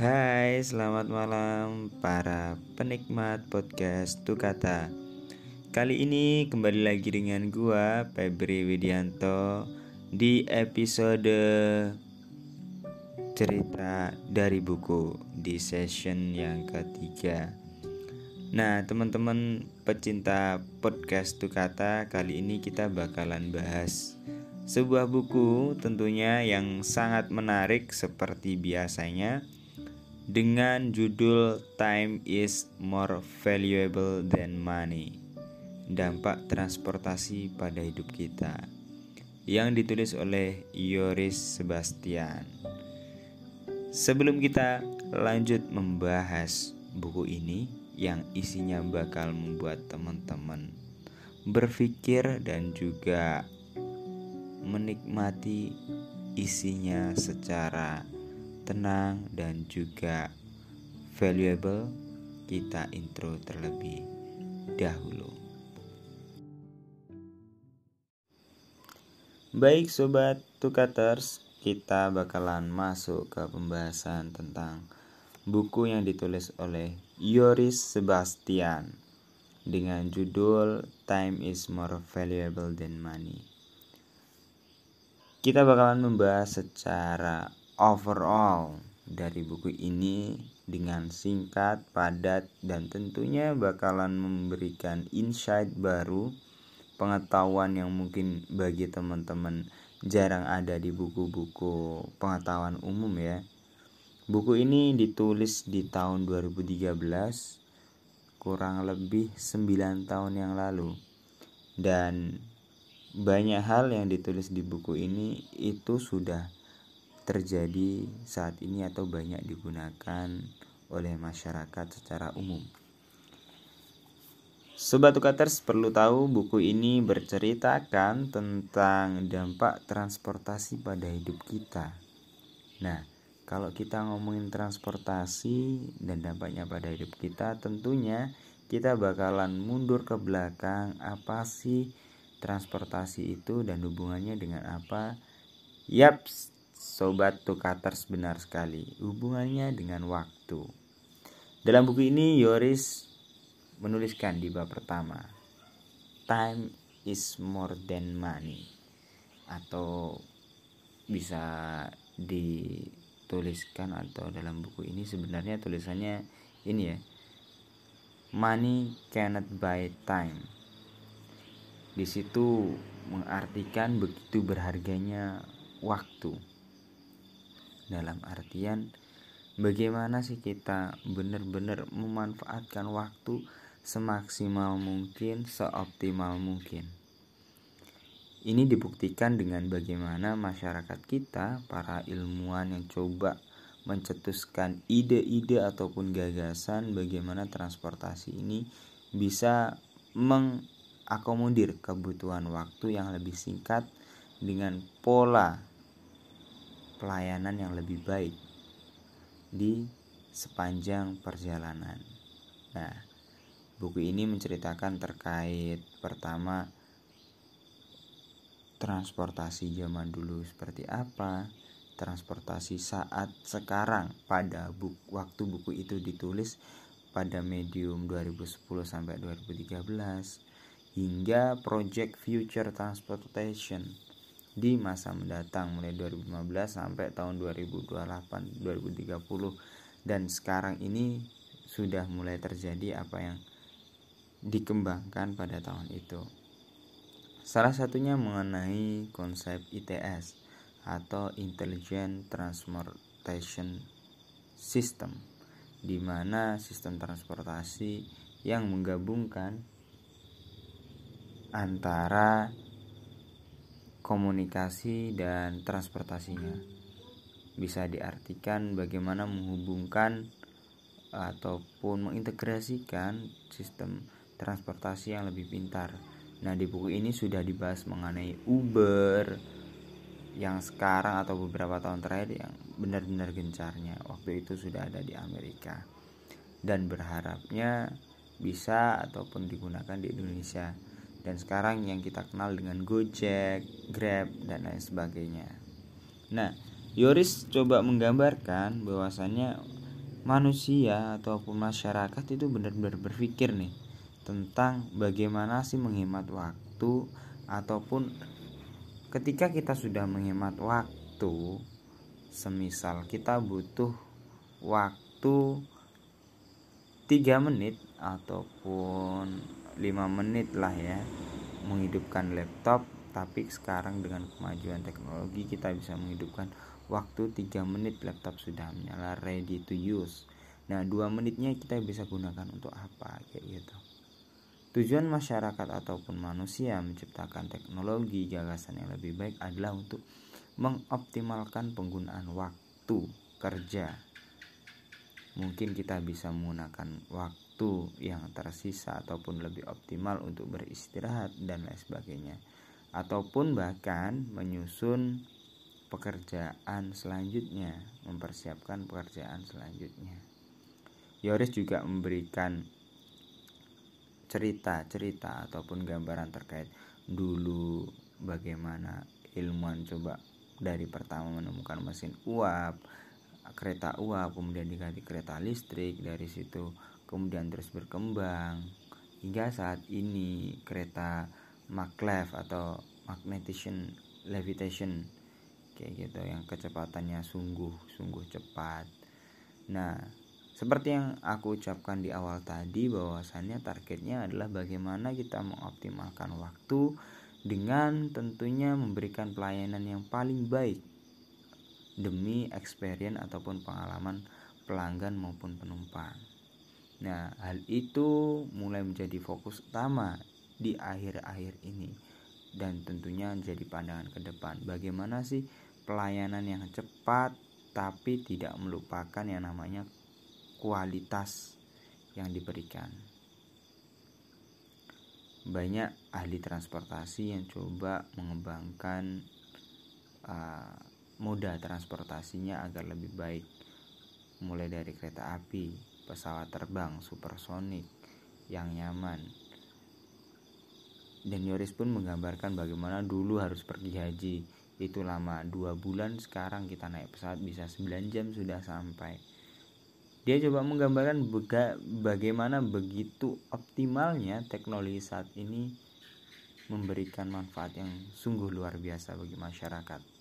Hai, selamat malam para penikmat podcast Tukata. Kali ini kembali lagi dengan gua Febri Widianto di episode cerita dari buku di session yang ketiga. Nah, teman-teman pecinta podcast Tukata, kali ini kita bakalan bahas sebuah buku tentunya yang sangat menarik seperti biasanya dengan judul Time is more valuable than money. Dampak transportasi pada hidup kita. Yang ditulis oleh Yoris Sebastian. Sebelum kita lanjut membahas buku ini yang isinya bakal membuat teman-teman berpikir dan juga menikmati isinya secara tenang dan juga valuable, kita intro terlebih dahulu. Baik sobat Tukaters, kita bakalan masuk ke pembahasan tentang buku yang ditulis oleh Yoris Sebastian dengan judul Time is more valuable than money. Kita bakalan membahas secara overall dari buku ini dengan singkat, padat, dan tentunya bakalan memberikan insight baru, pengetahuan yang mungkin bagi teman-teman jarang ada di buku-buku pengetahuan umum ya. Buku ini ditulis di tahun 2013, kurang lebih 9 tahun yang lalu. Dan banyak hal yang ditulis di buku ini itu sudah terjadi saat ini atau banyak digunakan oleh masyarakat secara umum. Sobat Tukaters perlu tahu buku ini berceritakan tentang dampak transportasi pada hidup kita. Nah, kalau kita ngomongin transportasi dan dampaknya pada hidup kita, tentunya kita bakalan mundur ke belakang apa sih transportasi itu dan hubungannya dengan apa? Yap, sobat tukaters benar sekali. Hubungannya dengan waktu. Dalam buku ini Yoris menuliskan di bab pertama, time is more than money atau bisa dituliskan atau dalam buku ini sebenarnya tulisannya ini ya. Money cannot buy time di situ mengartikan begitu berharganya waktu. Dalam artian bagaimana sih kita benar-benar memanfaatkan waktu semaksimal mungkin, seoptimal mungkin. Ini dibuktikan dengan bagaimana masyarakat kita, para ilmuwan yang coba mencetuskan ide-ide ataupun gagasan bagaimana transportasi ini bisa meng akomodir kebutuhan waktu yang lebih singkat dengan pola pelayanan yang lebih baik di sepanjang perjalanan. Nah, buku ini menceritakan terkait pertama transportasi zaman dulu seperti apa, transportasi saat sekarang pada buku, waktu buku itu ditulis pada medium 2010 sampai 2013 hingga Project Future Transportation di masa mendatang mulai 2015 sampai tahun 2028 2030 dan sekarang ini sudah mulai terjadi apa yang dikembangkan pada tahun itu. Salah satunya mengenai konsep ITS atau Intelligent Transportation System di mana sistem transportasi yang menggabungkan antara komunikasi dan transportasinya. Bisa diartikan bagaimana menghubungkan ataupun mengintegrasikan sistem transportasi yang lebih pintar. Nah, di buku ini sudah dibahas mengenai Uber yang sekarang atau beberapa tahun terakhir yang benar-benar gencarnya. Waktu itu sudah ada di Amerika. Dan berharapnya bisa ataupun digunakan di Indonesia dan sekarang yang kita kenal dengan Gojek, Grab dan lain sebagainya. Nah, Yoris coba menggambarkan bahwasannya manusia ataupun masyarakat itu benar-benar berpikir nih tentang bagaimana sih menghemat waktu ataupun ketika kita sudah menghemat waktu semisal kita butuh waktu 3 menit ataupun 5 menit lah ya menghidupkan laptop. Tapi sekarang dengan kemajuan teknologi kita bisa menghidupkan waktu 3 menit laptop sudah menyala ready to use. Nah 2 menitnya kita bisa gunakan untuk apa kayak gitu. Tujuan masyarakat ataupun manusia menciptakan teknologi gagasan yang lebih baik adalah untuk mengoptimalkan penggunaan waktu kerja. Mungkin kita bisa menggunakan waktu yang tersisa ataupun lebih optimal untuk beristirahat dan lain sebagainya. Ataupun bahkan menyusun pekerjaan selanjutnya, mempersiapkan pekerjaan selanjutnya. Yoris juga memberikan cerita-cerita ataupun gambaran terkait dulu bagaimana ilmuwan coba dari pertama menemukan mesin uap, kereta uap, kemudian diganti kereta listrik, dari situ kemudian terus berkembang hingga saat ini kereta maglev atau magnetization levitation kayak gitu yang kecepatannya sungguh sungguh cepat. Nah, seperti yang aku ucapkan di awal tadi bahwasannya targetnya adalah bagaimana kita mengoptimalkan waktu dengan tentunya memberikan pelayanan yang paling baik demi experience ataupun pengalaman pelanggan maupun penumpang. Nah, hal itu mulai menjadi fokus utama di akhir-akhir ini dan tentunya menjadi pandangan ke depan. Bagaimana sih pelayanan yang cepat tapi tidak melupakan yang namanya kualitas yang diberikan. Banyak ahli transportasi yang coba mengembangkan uh, moda transportasinya agar lebih baik, mulai dari kereta api, pesawat terbang supersonik yang nyaman. Dan Yoris pun menggambarkan bagaimana dulu harus pergi haji itu lama dua bulan sekarang kita naik pesawat bisa 9 jam sudah sampai dia coba menggambarkan bagaimana begitu optimalnya teknologi saat ini memberikan manfaat yang sungguh luar biasa bagi masyarakat.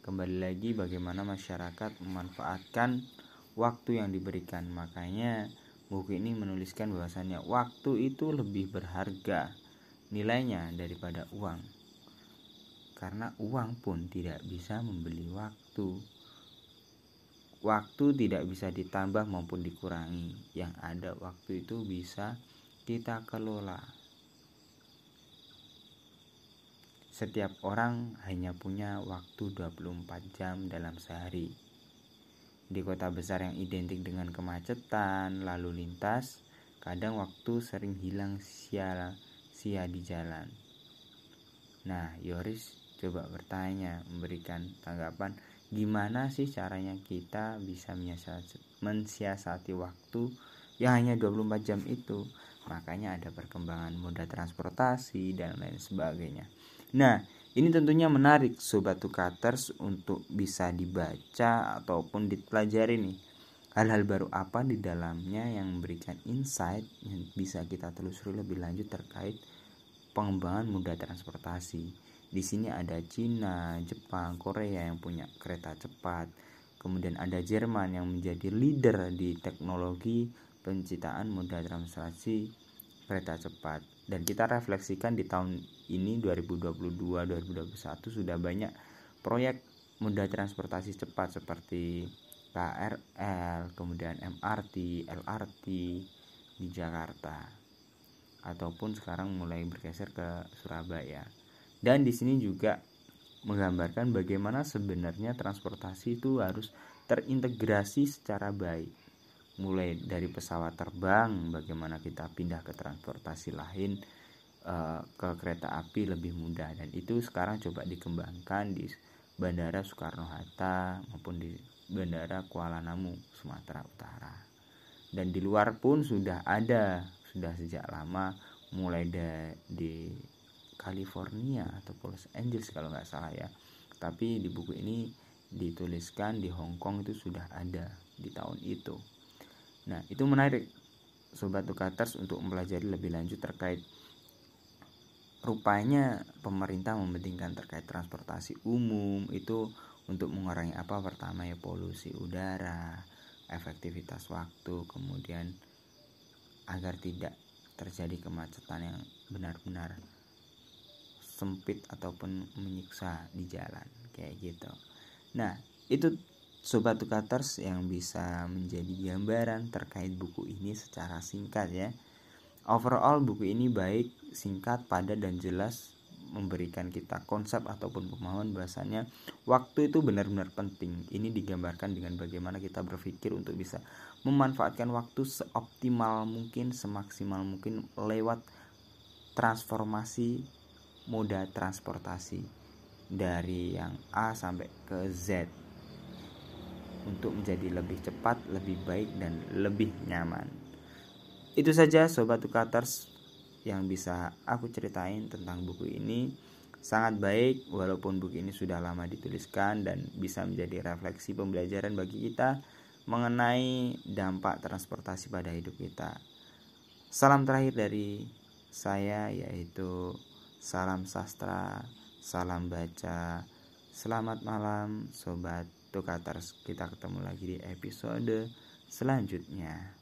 Kembali lagi bagaimana masyarakat memanfaatkan waktu yang diberikan. Makanya buku ini menuliskan bahwasannya waktu itu lebih berharga nilainya daripada uang. Karena uang pun tidak bisa membeli waktu waktu tidak bisa ditambah maupun dikurangi. Yang ada waktu itu bisa kita kelola. Setiap orang hanya punya waktu 24 jam dalam sehari. Di kota besar yang identik dengan kemacetan, lalu lintas, kadang waktu sering hilang sia-sia di jalan. Nah, Yoris coba bertanya, memberikan tanggapan gimana sih caranya kita bisa mensiasati waktu yang hanya 24 jam itu makanya ada perkembangan moda transportasi dan lain sebagainya nah ini tentunya menarik sobat tukaters untuk bisa dibaca ataupun dipelajari nih. Hal-hal baru apa di dalamnya yang memberikan insight yang bisa kita telusuri lebih lanjut terkait pengembangan moda transportasi? Di sini ada Cina, Jepang, Korea yang punya kereta cepat. Kemudian ada Jerman yang menjadi leader di teknologi penciptaan moda transportasi kereta cepat. Dan kita refleksikan di tahun ini 2022-2021 sudah banyak proyek moda transportasi cepat seperti KRL, kemudian MRT, LRT di Jakarta. Ataupun sekarang mulai bergeser ke Surabaya. Dan di sini juga menggambarkan bagaimana sebenarnya transportasi itu harus terintegrasi secara baik. Mulai dari pesawat terbang, bagaimana kita pindah ke transportasi lain eh, ke kereta api lebih mudah. Dan itu sekarang coba dikembangkan di Bandara Soekarno Hatta maupun di Bandara Kuala Namu, Sumatera Utara. Dan di luar pun sudah ada, sudah sejak lama mulai di California atau Los Angeles kalau nggak salah ya. Tapi di buku ini dituliskan di Hong Kong itu sudah ada di tahun itu Nah, itu menarik sobat Tukaters untuk mempelajari lebih lanjut terkait rupanya pemerintah mementingkan terkait transportasi umum itu untuk mengurangi apa pertama ya polusi udara, efektivitas waktu, kemudian agar tidak terjadi kemacetan yang benar-benar sempit ataupun menyiksa di jalan kayak gitu. Nah, itu sobat tukaters yang bisa menjadi gambaran terkait buku ini secara singkat ya. Overall buku ini baik, singkat, padat dan jelas memberikan kita konsep ataupun pemahaman bahasanya waktu itu benar-benar penting. Ini digambarkan dengan bagaimana kita berpikir untuk bisa memanfaatkan waktu seoptimal mungkin, semaksimal mungkin lewat transformasi moda transportasi dari yang A sampai ke Z untuk menjadi lebih cepat, lebih baik dan lebih nyaman. Itu saja sobat Tukaters yang bisa aku ceritain tentang buku ini. Sangat baik walaupun buku ini sudah lama dituliskan dan bisa menjadi refleksi pembelajaran bagi kita mengenai dampak transportasi pada hidup kita. Salam terakhir dari saya yaitu salam sastra, salam baca. Selamat malam sobat Tukaters. Kita ketemu lagi di episode selanjutnya.